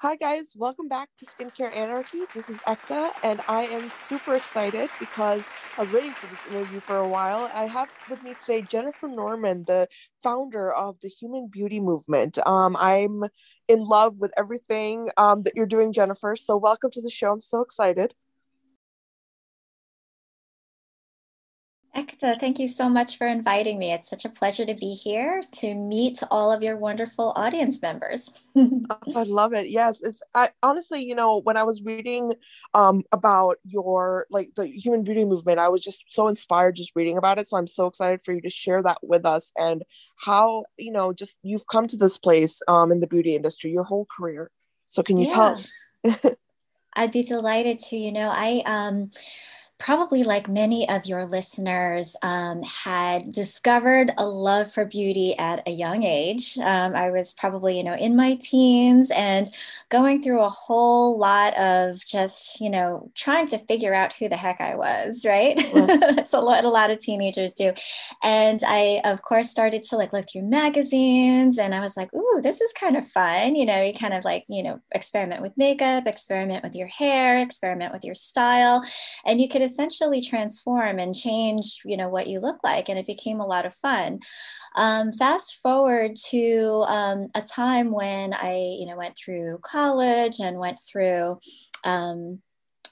Hi, guys. Welcome back to Skincare Anarchy. This is Ekta, and I am super excited because I was waiting for this interview for a while. I have with me today Jennifer Norman, the founder of the Human Beauty Movement. Um, I'm in love with everything um, that you're doing, Jennifer. So, welcome to the show. I'm so excited. Ekta, thank you so much for inviting me. It's such a pleasure to be here to meet all of your wonderful audience members. I love it. Yes, it's I honestly, you know, when I was reading um about your like the human beauty movement, I was just so inspired just reading about it. So I'm so excited for you to share that with us and how, you know, just you've come to this place um in the beauty industry your whole career. So can you yeah. tell us? I'd be delighted to, you know, I um probably like many of your listeners, um, had discovered a love for beauty at a young age. Um, I was probably, you know, in my teens and going through a whole lot of just, you know, trying to figure out who the heck I was, right? That's a lot a lot of teenagers do. And I, of course, started to like look through magazines and I was like, ooh, this is kind of fun. You know, you kind of like, you know, experiment with makeup, experiment with your hair, experiment with your style. And you could essentially transform and change, you know, what you look like. And it became a lot of fun. Um, fast forward to um, a time when I, you know, went through college and went through um,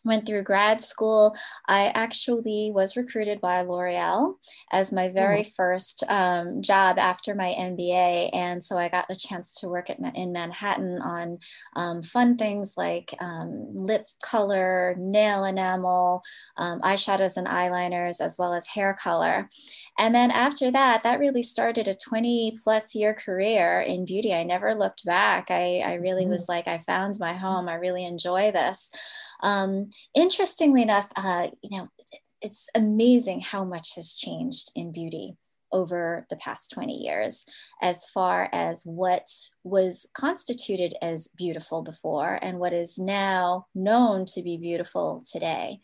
went through grad school, I actually was recruited by L'Oreal as my very oh. first um, job after my MBA. And so I got a chance to work at, in Manhattan on um, fun things like um, lip color, nail enamel, um, eyeshadows and eyeliners, as well as hair color. And then after that, that really started a 20 plus year career in beauty. I never looked back. I, I really mm-hmm. was like, I found my home. I really enjoy this. Um, interestingly enough, uh, you know, it's amazing how much has changed in beauty over the past 20 years as far as what was constituted as beautiful before and what is now known to be beautiful today.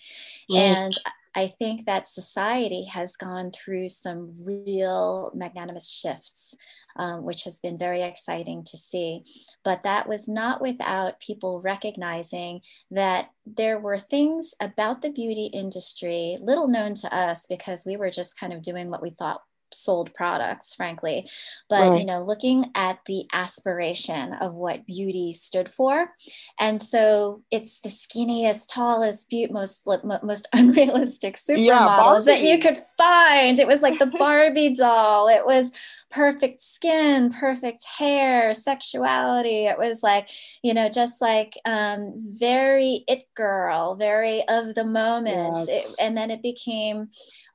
Mm. And I think that society has gone through some real magnanimous shifts, um, which has been very exciting to see. But that was not without people recognizing that there were things about the beauty industry, little known to us because we were just kind of doing what we thought sold products frankly. But right. you know looking at the aspiration of what beauty stood for and so it's the skinniest tallest be- most most unrealistic supermodels yeah, that you could find. It was like the barbie doll. It was perfect skin perfect hair sexuality. It was like you know just like um very it girl very of the moment. Yes. it, and then it became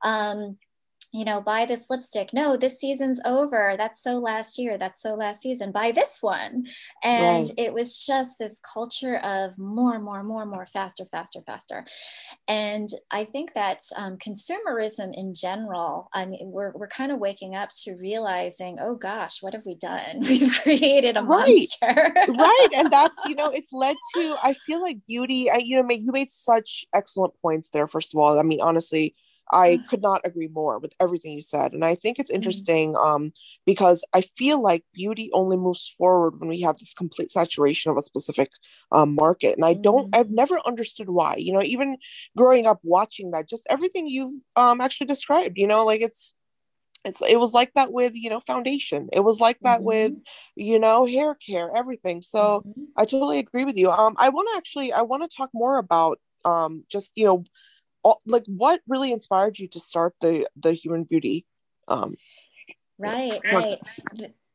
um you know, buy this lipstick. No, this season's over. That's so last year. That's so last season. Buy this one. And right. it was just this culture of more, more, more, more, faster, faster, faster. And I think that um, consumerism in general, I mean, we're, we're kind of waking up to realizing, oh gosh, what have we done? We've created a right. monster. right. And that's, you know, it's led to, I feel like beauty, I, you know, you made such excellent points there, first of all. I mean, honestly, I could not agree more with everything you said. And I think it's mm-hmm. interesting um, because I feel like beauty only moves forward when we have this complete saturation of a specific um, market. And I don't, I've mm-hmm. never understood why, you know, even growing up watching that, just everything you've um, actually described, you know, like it's, it's, it was like that with you know foundation it was like that mm-hmm. with you know hair care everything so mm-hmm. i totally agree with you um i want to actually i want to talk more about um just you know like what really inspired you to start the the human beauty um right right.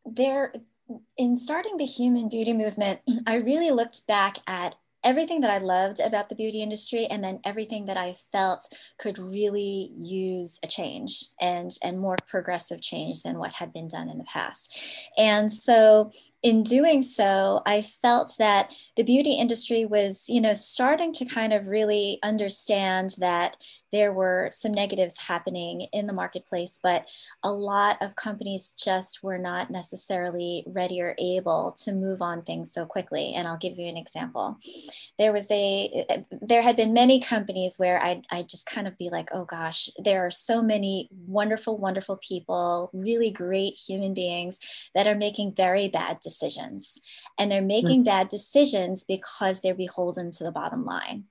there in starting the human beauty movement i really looked back at everything that I loved about the beauty industry and then everything that I felt could really use a change and and more progressive change than what had been done in the past. And so in doing so, I felt that the beauty industry was, you know, starting to kind of really understand that there were some negatives happening in the marketplace, but a lot of companies just were not necessarily ready or able to move on things so quickly. And I'll give you an example. There was a there had been many companies where I I just kind of be like, oh gosh, there are so many wonderful, wonderful people, really great human beings that are making very bad decisions, and they're making mm-hmm. bad decisions because they're beholden to the bottom line,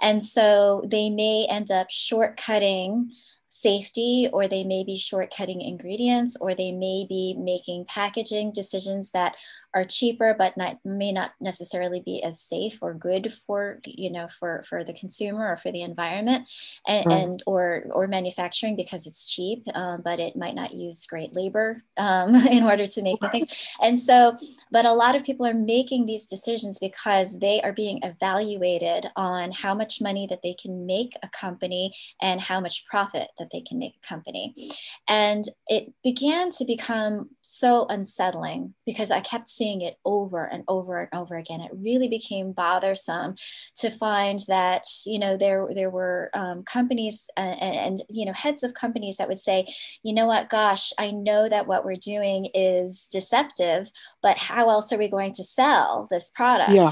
and so they may end up shortcutting safety, or they may be shortcutting ingredients, or they may be making packaging decisions that are cheaper but not, may not necessarily be as safe or good for you know for for the consumer or for the environment and, right. and or or manufacturing because it's cheap um, but it might not use great labor um, in order to make the things and so but a lot of people are making these decisions because they are being evaluated on how much money that they can make a company and how much profit that they can make a company and it began to become so unsettling because i kept seeing seeing it over and over and over again. It really became bothersome to find that you know there there were um, companies and, and you know heads of companies that would say, you know what, gosh, I know that what we're doing is deceptive, but how else are we going to sell this product? Yeah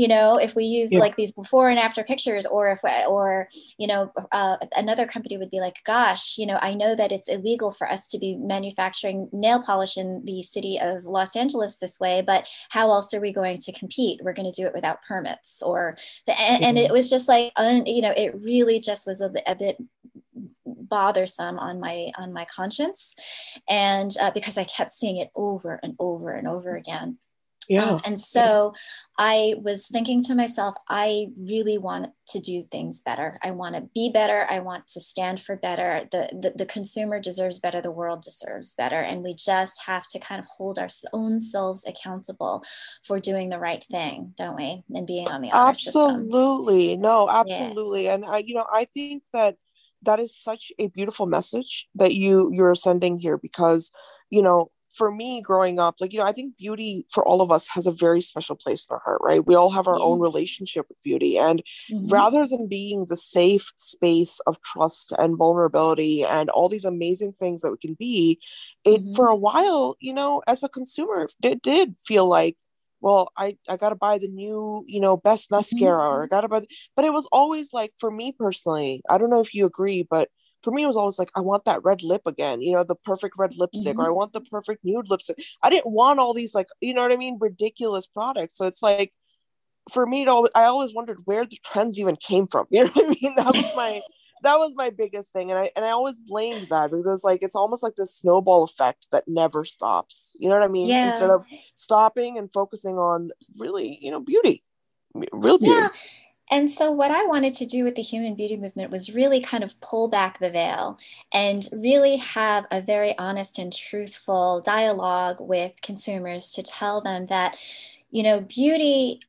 you know if we use yeah. like these before and after pictures or if or you know uh, another company would be like gosh you know i know that it's illegal for us to be manufacturing nail polish in the city of los angeles this way but how else are we going to compete we're going to do it without permits or and, mm-hmm. and, it was just like un, you know it really just was a, bit, a bit bothersome on my on my conscience and uh, because i kept seeing it over and over and over again yeah. Um, and so I was thinking to myself, I really want to do things better. I want to be better. I want to stand for better. The, the, the consumer deserves better. The world deserves better. And we just have to kind of hold our own selves accountable for doing the right thing, don't we? And being on the absolutely system. no, absolutely. Yeah. And I, you know, I think that that is such a beautiful message that you you're sending here because you know for me growing up like you know i think beauty for all of us has a very special place in our heart right we all have our yeah. own relationship with beauty and mm-hmm. rather than being the safe space of trust and vulnerability and all these amazing things that we can be it mm-hmm. for a while you know as a consumer it did feel like well i i gotta buy the new you know best mm-hmm. mascara mm-hmm. or i gotta buy but it was always like for me personally i don't know if you agree but for me it was always like i want that red lip again you know the perfect red lipstick mm-hmm. or i want the perfect nude lipstick. I didn't want all these like you know what i mean ridiculous products. So it's like for me to always, i always wondered where the trends even came from you know what i mean? That was my that was my biggest thing and i and i always blamed that because it's like it's almost like this snowball effect that never stops you know what i mean? Yeah. instead of stopping and focusing on really you know beauty real beauty. yeah and so, what I wanted to do with the human beauty movement was really kind of pull back the veil and really have a very honest and truthful dialogue with consumers to tell them that, you know, beauty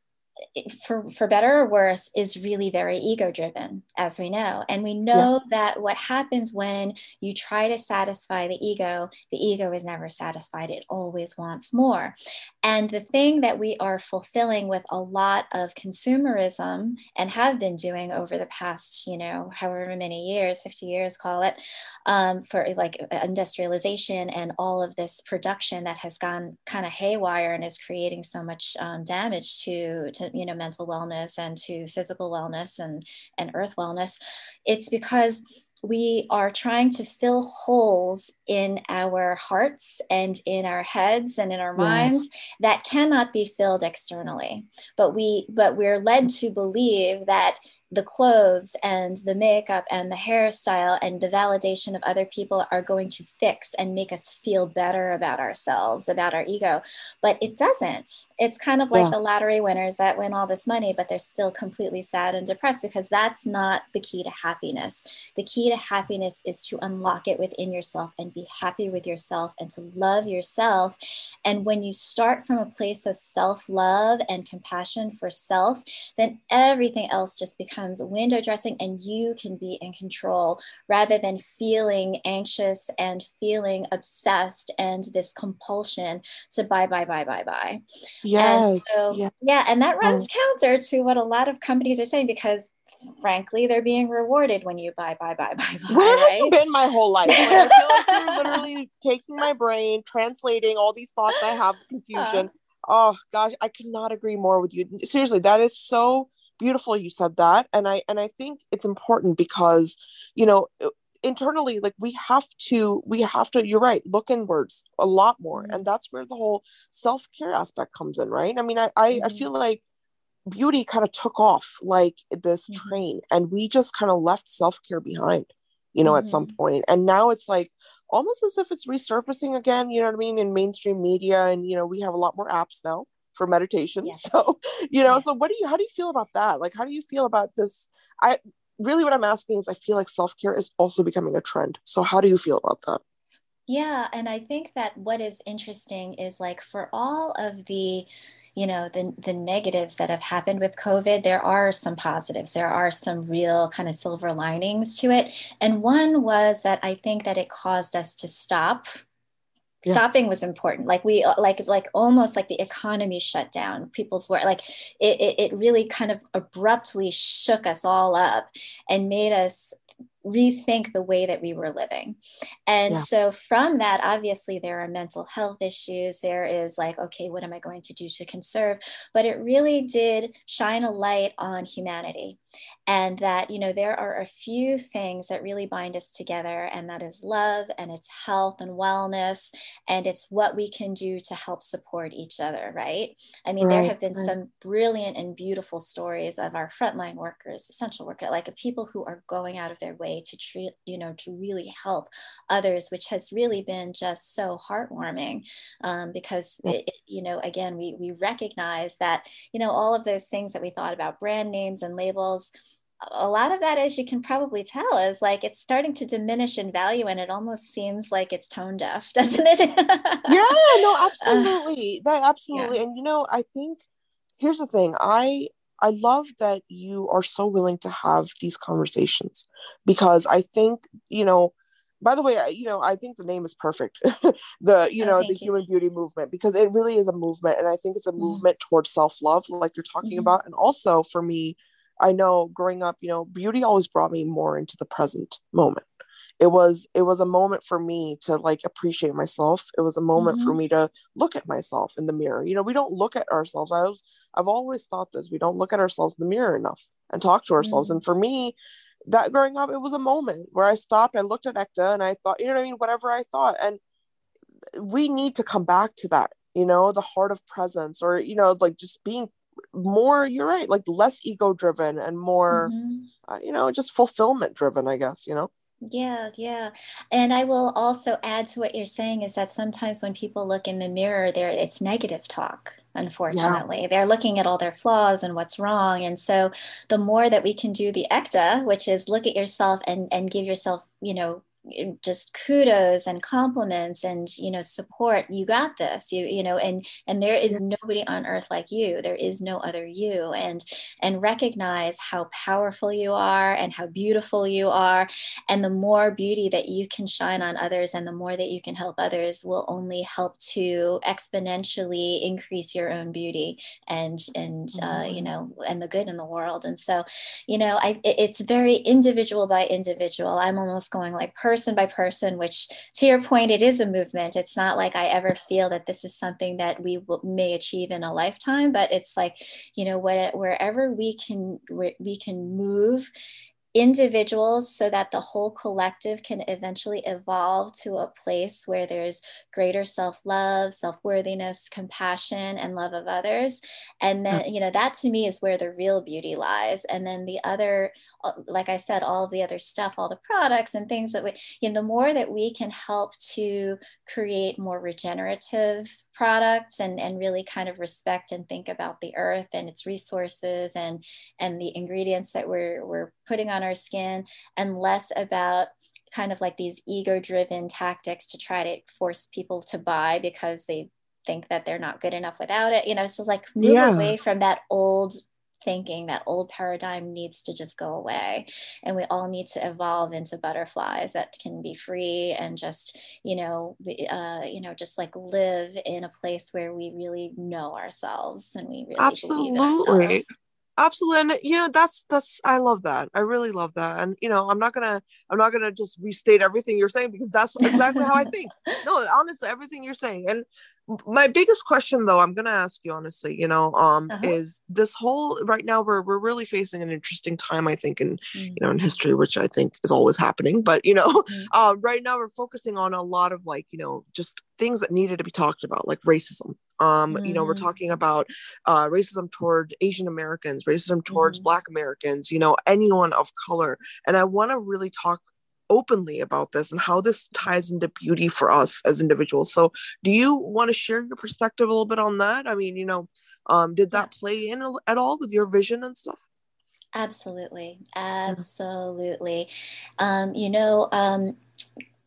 for for better or worse is really very ego driven as we know. And we know yeah. that what happens when you try to satisfy the ego the ego is never satisfied. It always wants more and the thing that we are fulfilling with a lot of consumerism and have been doing over the past you know however many years 50 years call it um, for like industrialization and all of this production that has gone kind of haywire and is creating so much um, damage to to you know mental wellness and to physical wellness and and earth wellness it's because we are trying to fill holes in our hearts and in our heads and in our minds yes. that cannot be filled externally but we but we're led to believe that the clothes and the makeup and the hairstyle and the validation of other people are going to fix and make us feel better about ourselves, about our ego. But it doesn't. It's kind of like yeah. the lottery winners that win all this money, but they're still completely sad and depressed because that's not the key to happiness. The key to happiness is to unlock it within yourself and be happy with yourself and to love yourself. And when you start from a place of self love and compassion for self, then everything else just becomes becomes window dressing and you can be in control rather than feeling anxious and feeling obsessed and this compulsion to buy, buy, buy, buy, buy. Yes, and so, yeah. yeah. And that runs oh. counter to what a lot of companies are saying because frankly, they're being rewarded when you buy, buy, buy, buy, buy. Where right? have you been my whole life? Like, I feel like you're literally taking my brain, translating all these thoughts I have, confusion, uh, oh gosh i could not agree more with you seriously that is so beautiful you said that and i and i think it's important because you know internally like we have to we have to you're right look inwards a lot more mm-hmm. and that's where the whole self-care aspect comes in right i mean i i, mm-hmm. I feel like beauty kind of took off like this mm-hmm. train and we just kind of left self-care behind you know at some mm-hmm. point and now it's like almost as if it's resurfacing again you know what i mean in mainstream media and you know we have a lot more apps now for meditation yeah. so you know yeah. so what do you how do you feel about that like how do you feel about this i really what I'm asking is I feel like self care is also becoming a trend. So, how do you feel about that? Yeah. And I think that what is interesting is like for all of the, you know the the negatives that have happened with covid there are some positives there are some real kind of silver linings to it and one was that i think that it caused us to stop yeah. stopping was important like we uh, like like almost like the economy shut down people's work like it, it, it really kind of abruptly shook us all up and made us rethink the way that we were living. And yeah. so from that, obviously, there are mental health issues. There is like, okay, what am I going to do to conserve? But it really did shine a light on humanity. And that, you know, there are a few things that really bind us together, and that is love and it's health and wellness. And it's what we can do to help support each other, right? I mean, right, there have been right. some brilliant and beautiful stories of our frontline workers, essential workers, like people who are going out of their way way to treat, you know, to really help others, which has really been just so heartwarming um, because, it, it, you know, again, we, we recognize that, you know, all of those things that we thought about brand names and labels, a lot of that, as you can probably tell, is like it's starting to diminish in value and it almost seems like it's tone deaf, doesn't it? yeah, no, absolutely. Uh, that absolutely. Yeah. And you know, I think here's the thing. I I love that you are so willing to have these conversations because I think, you know, by the way, I, you know, I think the name is perfect. the, you oh, know, the you. human beauty movement, because it really is a movement. And I think it's a mm movement towards self love, like you're talking mm-hmm. about. And also for me, I know growing up, you know, beauty always brought me more into the present moment. It was it was a moment for me to like appreciate myself. It was a moment mm-hmm. for me to look at myself in the mirror. You know we don't look at ourselves. I was i've always thought this we don't look at ourselves in the mirror enough and talk to ourselves. Mm-hmm. and for me that growing up it was a moment where i stopped i looked at Ekta and i thought you know what i mean? Whatever i thought. And we need to come back to that you know the heart of presence or you know like just being more you're right like less ego driven and more mm-hmm. uh, you know just fulfillment driven i guess you know yeah, yeah. And I will also add to what you're saying is that sometimes when people look in the mirror, there it's negative talk, unfortunately. Yeah. They're looking at all their flaws and what's wrong. And so the more that we can do the Ekta, which is look at yourself and and give yourself, you know, just kudos and compliments and you know support. You got this you you know and and there is nobody on earth like you. There is no other you. And and recognize how powerful you are and how beautiful you are. And the more beauty that you can shine on others and the more that you can help others will only help to exponentially increase your own beauty and and uh, you mm-hmm. know and the good in the world. And so you know I, it's very individual by individual. I'm almost going like per person by person, which to your point, it is a movement. It's not like I ever feel that this is something that we will, may achieve in a lifetime, but it's like, you know, what, wherever we can, we can move individuals so that the whole collective can eventually evolve to a place where there's greater self-love self-worthiness compassion and love of others. And then you know that to me is where the real beauty lies. And then the other uh, like i said all the other stuff all the products and things that we you know the more that we can help to create more regenerative products and, and really kind of respect and think about the earth and its resources and, and the ingredients that we're, we're putting on our skin and less about kind of like these ego driven tactics to try to force people to buy because they think that they're not good enough without it. You know, so like move yeah. away from that old thinking that old paradigm needs to just go away and we all need to evolve into butterflies that can be free and just you know uh, you know just like live in a place where we really know ourselves and we really absolutely absolutely and you know that's that's i love that i really love that and you know i'm not gonna i'm not gonna just restate everything you're saying because that's exactly how i think no honestly everything you're saying and my biggest question though i'm gonna ask you honestly you know um uh-huh. is this whole right now we're, we're really facing an interesting time i think in mm-hmm. you know in history which i think is always happening but you know mm-hmm. uh, right now we're focusing on a lot of like you know just things that needed to be talked about like racism um mm-hmm. you know we're mm. talking about uh racism toward asian americans racism towards mm-hmm. black americans you know anyone of color and i want to really talk openly about this and how this ties into beauty for us as individuals. So, do you want to share your perspective a little bit on that? I mean, you know, um, did that play in at all with your vision and stuff? Absolutely, absolutely. Um, you know, um,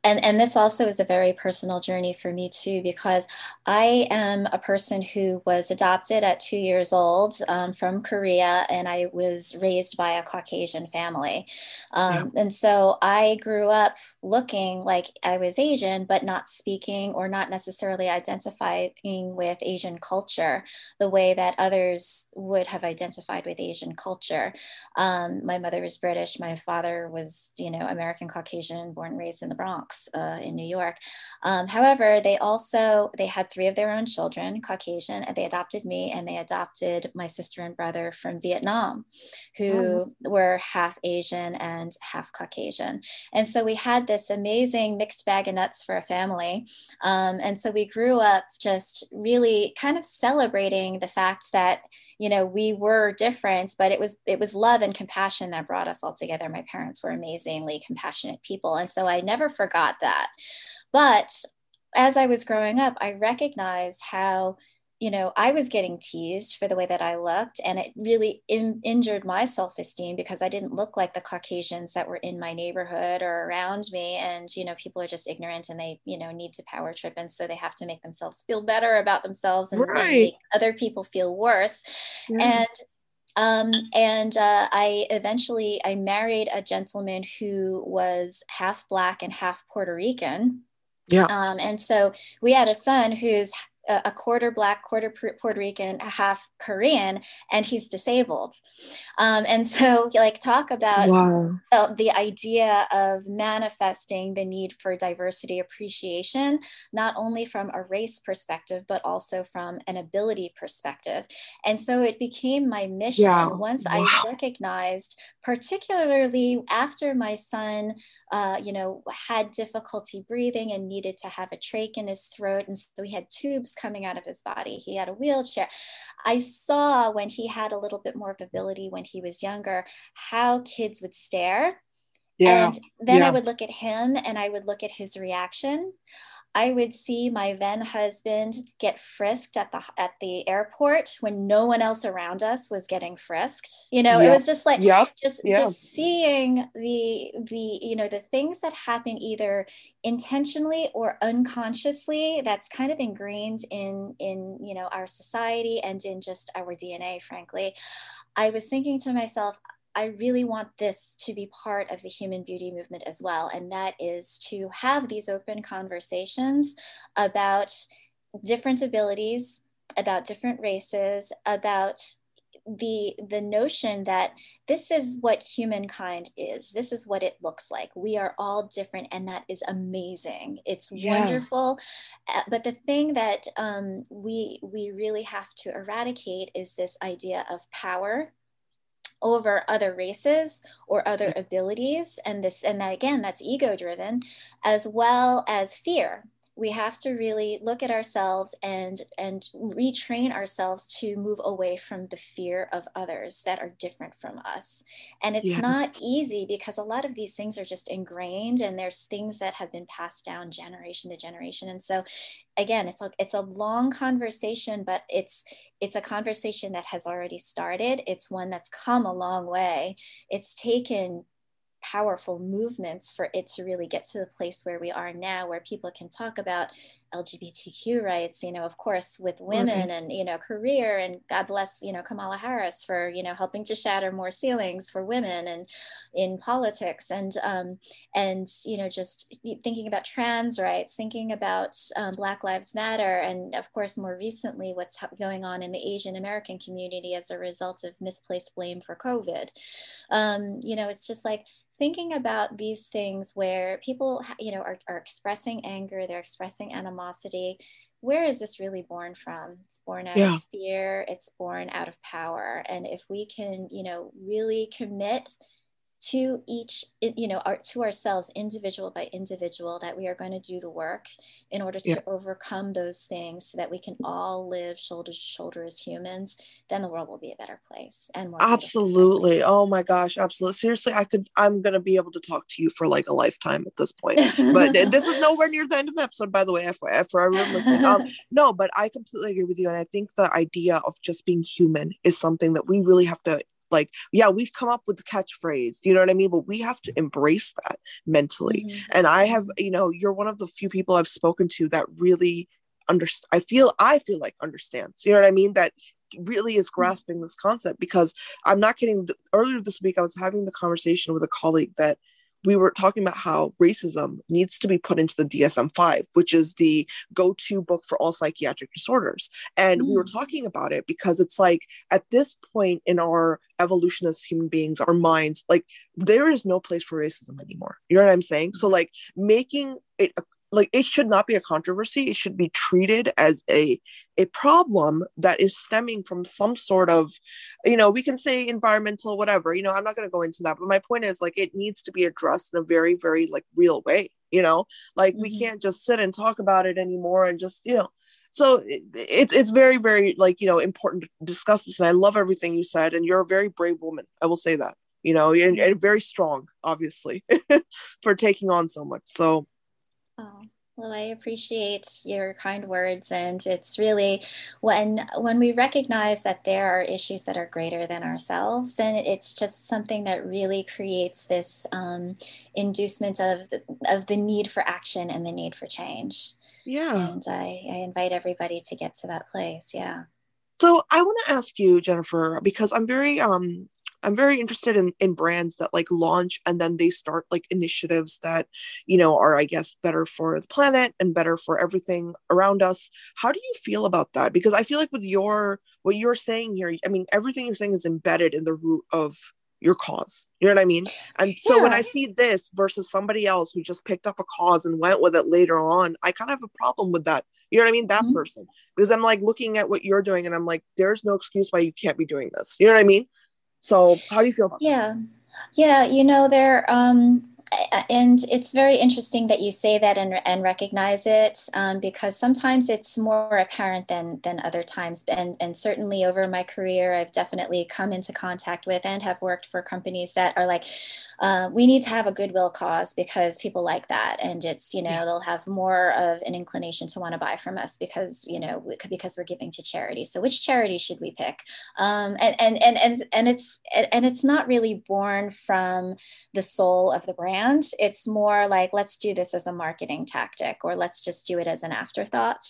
and and this also is a very personal journey for me too because i am a person who was adopted at two years old um, from korea and i was raised by a caucasian family. Um, yeah. and so i grew up looking like i was asian but not speaking or not necessarily identifying with asian culture the way that others would have identified with asian culture. Um, my mother was british my father was you know american caucasian born and raised in the bronx uh, in New York. Um, however, they also they had three of their own children, Caucasian, and they adopted me and they adopted my sister and brother from Vietnam, who were half Asian and half Caucasian. And so we had this amazing mixed bag of nuts for a family. Um, and so we grew up just really kind of celebrating the fact that you know we were different, but it was it was love and compassion that brought us all together. My parents were amazingly compassionate people, and so I never forgot got that. But as I was growing up, I recognized how, you know, I was getting teased for the way that I looked, and it really in- injured my self esteem because I didn't look like the Caucasians that were in my neighborhood or around me. And, you know, people are just ignorant and they, you know, need to power trip. And so they have to make themselves feel better about themselves and, right. and make other people feel worse. Yeah. And um, and uh, I eventually I married a gentleman who was half black and half Puerto Rican. Yeah. Um, and so we had a son who's a quarter black, quarter Puerto Rican, a half Korean, and he's disabled. Um, and so, like, talk about wow. the idea of manifesting the need for diversity appreciation, not only from a race perspective, but also from an ability perspective. And so, it became my mission yeah. once wow. I recognized, particularly after my son, uh, you know, had difficulty breathing and needed to have a trach in his throat, and so he had tubes coming out of his body. He had a wheelchair. I saw when he had a little bit more of ability when he was younger how kids would stare. Yeah. And then yeah. I would look at him and I would look at his reaction. I would see my then husband get frisked at the at the airport when no one else around us was getting frisked. You know, yep. it was just like yep. just yep. just seeing the the you know the things that happen either intentionally or unconsciously that's kind of ingrained in in you know our society and in just our DNA frankly. I was thinking to myself, I really want this to be part of the human beauty movement as well. And that is to have these open conversations about different abilities, about different races, about the the notion that this is what humankind is this is what it looks like we are all different and that is amazing it's yeah. wonderful uh, but the thing that um, we we really have to eradicate is this idea of power over other races or other abilities and this and that again that's ego driven as well as fear we have to really look at ourselves and and retrain ourselves to move away from the fear of others that are different from us. And it's yes. not easy because a lot of these things are just ingrained and there's things that have been passed down generation to generation. And so again it's a it's a long conversation but it's it's a conversation that has already started. It's one that's come a long way. It's taken powerful movements for it to really get to the place where we are now, where people can talk about LGBTQ rights, you know, of course, with women and, you know, career and God bless, you know, Kamala Harris for, you know, helping to shatter more ceilings for women and in politics and, um, and, you know, just thinking about trans rights, thinking about um, Black Lives Matter. And of course, more recently, what's going on in the Asian American community as a result of misplaced blame for COVID. Um, you know, it's just like, thinking about these things where people you know are, are expressing anger they're expressing animosity where is this really born from it's born out yeah. of fear it's born out of power and if we can you know really commit to each you know our, to ourselves individual by individual that we are going to do the work in order to yeah. overcome those things so that we can all live shoulder to shoulder as humans then the world will be a better place and more absolutely. oh my gosh absolutely seriously i could i'm going to be able to talk to you for like a lifetime at this point. But this is nowhere near the end of the episode by the way for, for everyone listening. Um, no but i completely agree with you and i think the idea of just being human is something that we really have to like yeah we've come up with the catchphrase you know what i mean but we have to embrace that mentally mm-hmm. and i have you know you're one of the few people i've spoken to that really understand i feel i feel like understands you know what i mean that really is mm-hmm. grasping this concept because i'm not kidding earlier this week i was having the conversation with a colleague that we were talking about how racism needs to be put into the DSM 5, which is the go to book for all psychiatric disorders. And mm. we were mm. talking about it because it's like at this point in our evolution as human beings, our minds, like there is no place for racism anymore. You know what I'm saying? So, like, making it a like it should not be a controversy. It should be treated as a a problem that is stemming from some sort of you know we can say environmental whatever you know i'm not going to go into that but my point is like it needs to be addressed in a very very like real way you know? Like mm-hmm. we can't just sit and talk about it anymore and just you know so it's it's very very like you know important to discuss this and i love everything you said and you're a very brave woman i will say that you know and, and very strong obviously for taking on so much so Oh, well, I appreciate your kind words, and it's really when when we recognize that there are issues that are greater than ourselves, then it's just something that really creates this um, inducement of the, of the need for action and the need for change. Yeah, and I, I invite everybody to get to that place. Yeah. So I want to ask you, Jennifer, because I'm very um I'm very interested in in brands that like launch and then they start like initiatives that you know are I guess better for the planet and better for everything around us. How do you feel about that? Because I feel like with your what you're saying here, I mean everything you're saying is embedded in the root of your cause. You know what I mean? And so yeah. when I see this versus somebody else who just picked up a cause and went with it later on, I kind of have a problem with that. You know what I mean? That mm-hmm. person. Because I'm like looking at what you're doing and I'm like, there's no excuse why you can't be doing this. You know what I mean? So how do you feel about yeah. That? Yeah, you know, there um and it's very interesting that you say that and, and recognize it um, because sometimes it's more apparent than than other times and and certainly over my career i've definitely come into contact with and have worked for companies that are like uh, we need to have a goodwill cause because people like that. And it's you know yeah. they'll have more of an inclination to want to buy from us because you know we, because we're giving to charity. So which charity should we pick? Um, and, and and and and it's and it's not really born from the soul of the brand. It's more like let's do this as a marketing tactic or let's just do it as an afterthought.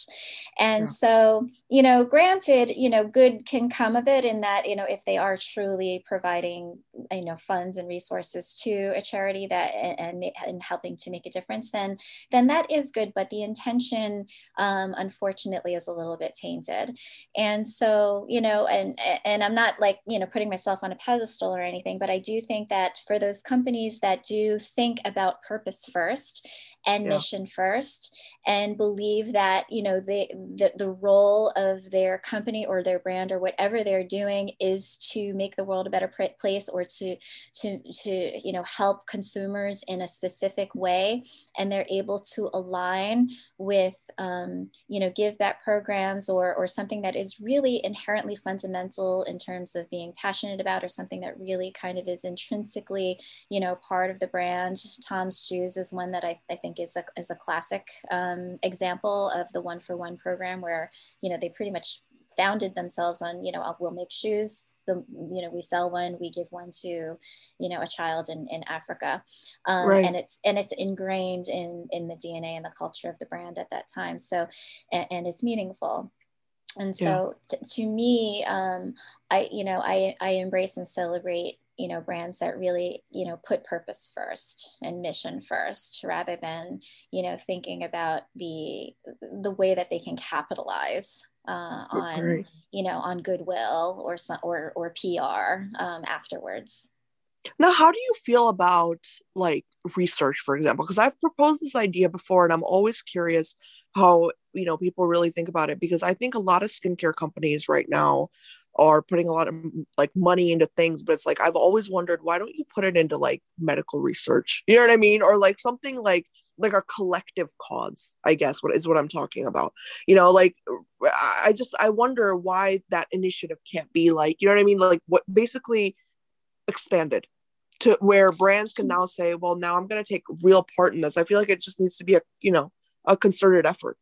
And yeah. so you know granted you know good can come of it in that you know if they are truly providing you know funds and resources to a charity that and, and helping to make a difference, then then that is good. But the intention, um, unfortunately, is a little bit tainted. And so, you know, and and I'm not like you know putting myself on a pedestal or anything, but I do think that for those companies that do think about purpose first and yeah. mission first and believe that you know the, the the role of their company or their brand or whatever they're doing is to make the world a better place or to to to you know help consumers in a specific way and they're able to align with um, you know give back programs or or something that is really inherently fundamental in terms of being passionate about or something that really kind of is intrinsically you know part of the brand TOMS shoes is one that i, I think is a, is a classic um, example of the one for one program where you know they pretty much founded themselves on, you know, we'll make shoes, the, you know, we sell one, we give one to, you know, a child in, in Africa. Um, right. And it's, and it's ingrained in, in the DNA and the culture of the brand at that time. So, and, and it's meaningful and so yeah. t- to me um, i you know I, I embrace and celebrate you know brands that really you know put purpose first and mission first rather than you know thinking about the the way that they can capitalize uh, on Great. you know on goodwill or some or or pr um, afterwards now how do you feel about like research for example because i've proposed this idea before and i'm always curious how you know people really think about it because i think a lot of skincare companies right now are putting a lot of like money into things but it's like i've always wondered why don't you put it into like medical research? You know what i mean? Or like something like like our collective cause i guess what is what i'm talking about. You know like i just i wonder why that initiative can't be like you know what i mean? Like what basically expanded to where brands can hmm. now say well now i'm going to take real part in this. I feel like it just needs to be a you know a concerted effort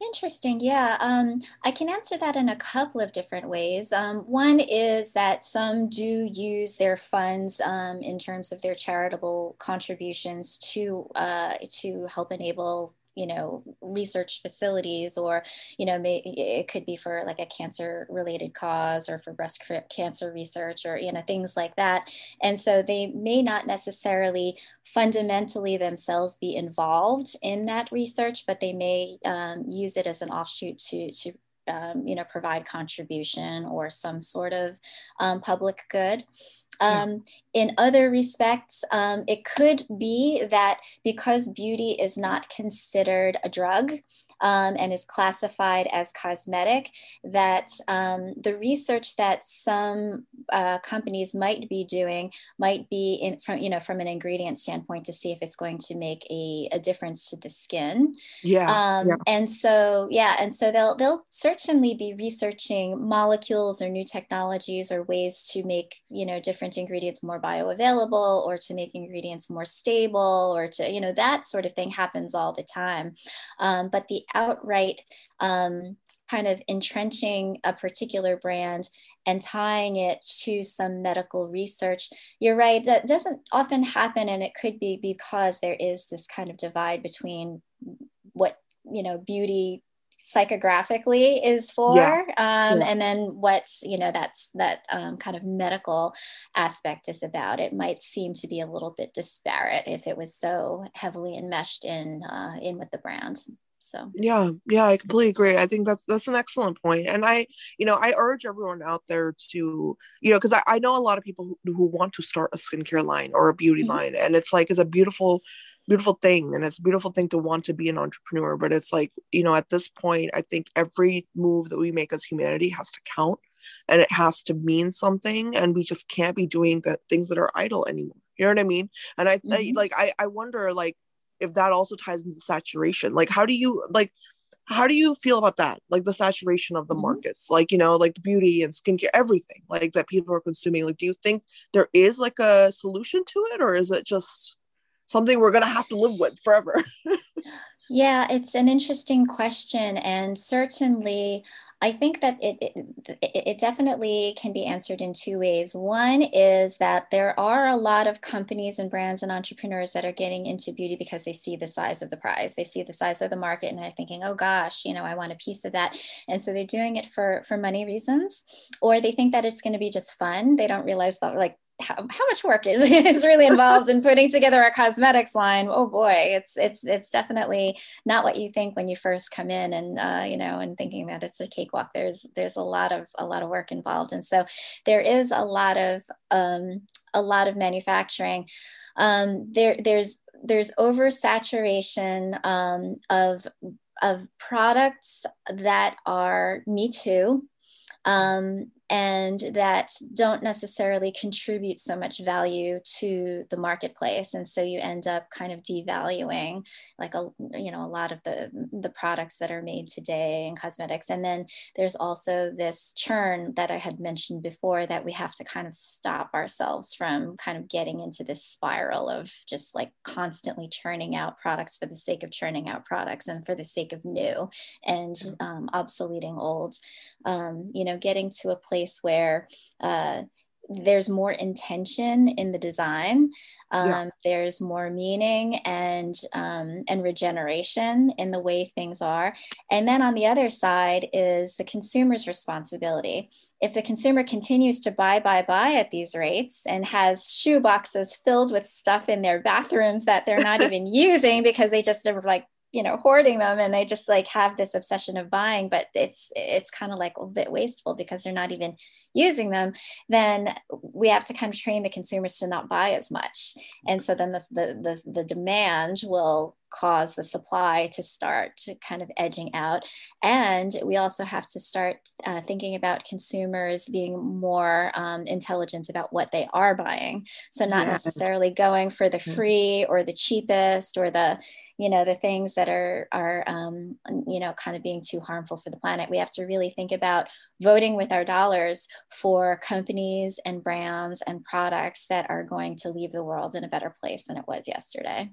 Interesting. Yeah. Um, I can answer that in a couple of different ways. Um, one is that some do use their funds um, in terms of their charitable contributions to uh, to help enable you know research facilities or you know may, it could be for like a cancer related cause or for breast cancer research or you know things like that. And so they may not necessarily fundamentally themselves be involved in that research but they may um, use it as an offshoot to to um, you know provide contribution or some sort of um, public good um, in other respects, um, it could be that because beauty is not considered a drug, um, and is classified as cosmetic, that um, the research that some uh, companies might be doing might be in, from you know from an ingredient standpoint to see if it's going to make a, a difference to the skin. Yeah, um, yeah. And so yeah, and so they'll they'll certainly be researching molecules or new technologies or ways to make you know different ingredients more bioavailable or to make ingredients more stable or to you know that sort of thing happens all the time. Um, but the outright um, kind of entrenching a particular brand and tying it to some medical research. You're right, that doesn't often happen, and it could be because there is this kind of divide between what you know beauty psychographically is for yeah. Um, yeah. and then what you know that's that um, kind of medical aspect is about it might seem to be a little bit disparate if it was so heavily enmeshed in uh, in with the brand so yeah yeah i completely agree i think that's that's an excellent point. and i you know i urge everyone out there to you know because I, I know a lot of people who, who want to start a skincare line or a beauty mm-hmm. line and it's like it's a beautiful beautiful thing and it's a beautiful thing to want to be an entrepreneur but it's like you know at this point i think every move that we make as humanity has to count and it has to mean something and we just can't be doing the things that are idle anymore you know what i mean and i, mm-hmm. I like I, I wonder like if that also ties into saturation like how do you like how do you feel about that like the saturation of the mm-hmm. markets like you know like beauty and skincare everything like that people are consuming like do you think there is like a solution to it or is it just something we're to have to live with forever yeah it's an interesting question and certainly I think that it, it, it definitely can be answered in two ways. One is that there are a lot of companies and brands and entrepreneurs that are getting into beauty because they see the size of the prize, they see the size of the market, and they're thinking, "Oh gosh, you know, I want a piece of that," and so they're doing it for for money reasons, or they think that it's going to be just fun. They don't realize that like how, how much work is, is really involved in putting together a cosmetics line? Oh boy it's it's it's definitely not what you think when you first come in and uh, you know and thinking that it's a cakewalk. There's there's a lot of a lot of work involved. And so there is a lot of um, a lot of manufacturing. Um, there there's there's oversaturation um, of of products that are me too. Um, and that don't necessarily contribute so much value to the marketplace. And so you end up kind of devaluing like a you know a lot of the the products that are made today in cosmetics. And then there's also this churn that i had mentioned before that we have to kind of stop ourselves from kind of getting into this spiral of just like constantly churning out products for the sake of churning out products and for the sake of new and um, obsoleting old. Um, you know getting to a place where uh, there's more intention in the design um, yeah. there's more meaning and um, and regeneration in the way things are and then on the other side is the consumer's responsibility if the consumer continues to buy buy buy at these rates and has shoe boxes filled with stuff in their bathrooms that they're not even using because they just are like you know hoarding them and they just like have this obsession of buying but it's it's kind of like a bit wasteful because they're not even using them then we have to kind of train the consumers to not buy as much. And so then the the, the, the demand will cause the supply to start kind of edging out. And we also have to start uh, thinking about consumers being more um, intelligent about what they are buying. So not yes. necessarily going for the free or the cheapest or the, you know, the things that are are um, you know kind of being too harmful for the planet. We have to really think about voting with our dollars for companies and brands and products that are going to leave the world in a better place than it was yesterday.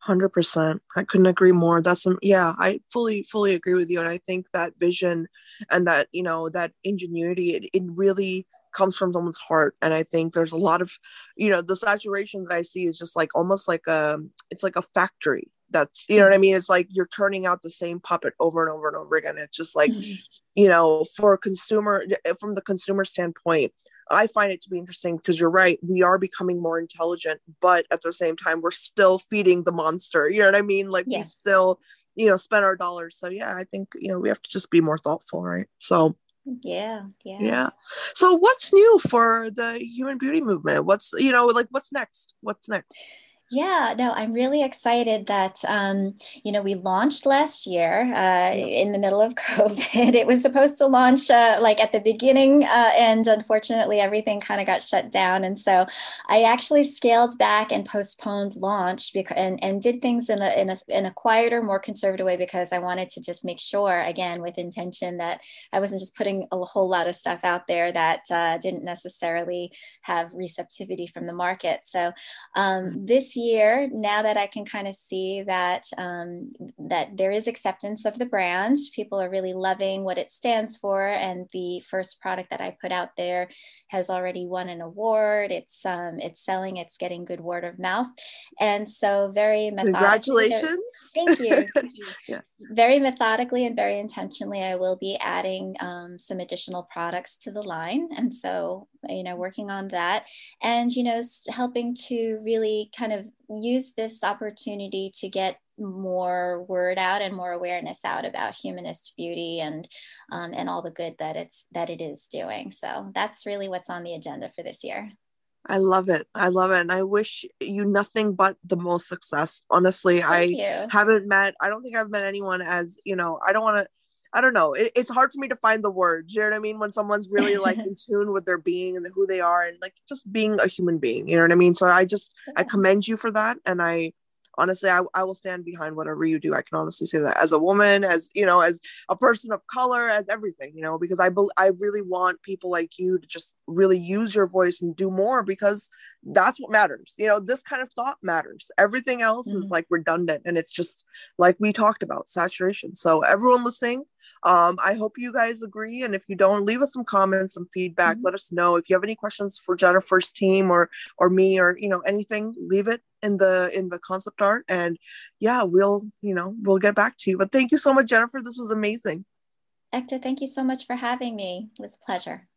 Hundred percent. I couldn't agree more. That's some, yeah. I fully, fully agree with you, and I think that vision and that you know that ingenuity, it, it really comes from someone's heart. And I think there's a lot of, you know, the saturation that I see is just like almost like a, it's like a factory. That's you know what I mean. It's like you're turning out the same puppet over and over and over again. It's just like, mm-hmm. you know, for a consumer, from the consumer standpoint, I find it to be interesting because you're right. We are becoming more intelligent, but at the same time, we're still feeding the monster. You know what I mean? Like we still, you know, spend our dollars. So yeah, I think you know we have to just be more thoughtful, right? So yeah, yeah, yeah. So what's new for the human beauty movement? What's you know like what's next? What's next? Yeah, no, I'm really excited that, um, you know, we launched last year uh, in the middle of COVID. It was supposed to launch uh, like at the beginning, uh, and unfortunately, everything kind of got shut down. And so I actually scaled back and postponed launch because, and, and did things in a, in, a, in a quieter, more conservative way because I wanted to just make sure, again, with intention that I wasn't just putting a whole lot of stuff out there that uh, didn't necessarily have receptivity from the market. So um, mm-hmm. this year, now that I can kind of see that um, that there is acceptance of the brand, people are really loving what it stands for, and the first product that I put out there has already won an award. It's um, it's selling. It's getting good word of mouth, and so very congratulations. Thank you. Thank you. yeah. Very methodically and very intentionally, I will be adding um, some additional products to the line, and so you know working on that, and you know helping to really kind of use this opportunity to get more word out and more awareness out about humanist beauty and um, and all the good that it's that it is doing. So that's really what's on the agenda for this year. I love it. I love it. And I wish you nothing but the most success. Honestly, Thank I you. haven't met, I don't think I've met anyone as, you know, I don't want to, I don't know. It, it's hard for me to find the words. You know what I mean? When someone's really like in tune with their being and who they are and like just being a human being. You know what I mean? So I just I commend you for that, and I honestly I, I will stand behind whatever you do. I can honestly say that as a woman, as you know, as a person of color, as everything. You know, because I be, I really want people like you to just really use your voice and do more because that's what matters. You know, this kind of thought matters. Everything else mm-hmm. is like redundant, and it's just like we talked about saturation. So everyone listening um, I hope you guys agree. And if you don't, leave us some comments, some feedback. Mm-hmm. Let us know if you have any questions for Jennifer's team or or me or you know anything. Leave it in the in the concept art, and yeah, we'll you know we'll get back to you. But thank you so much, Jennifer. This was amazing. Ekta, thank you so much for having me. It was a pleasure.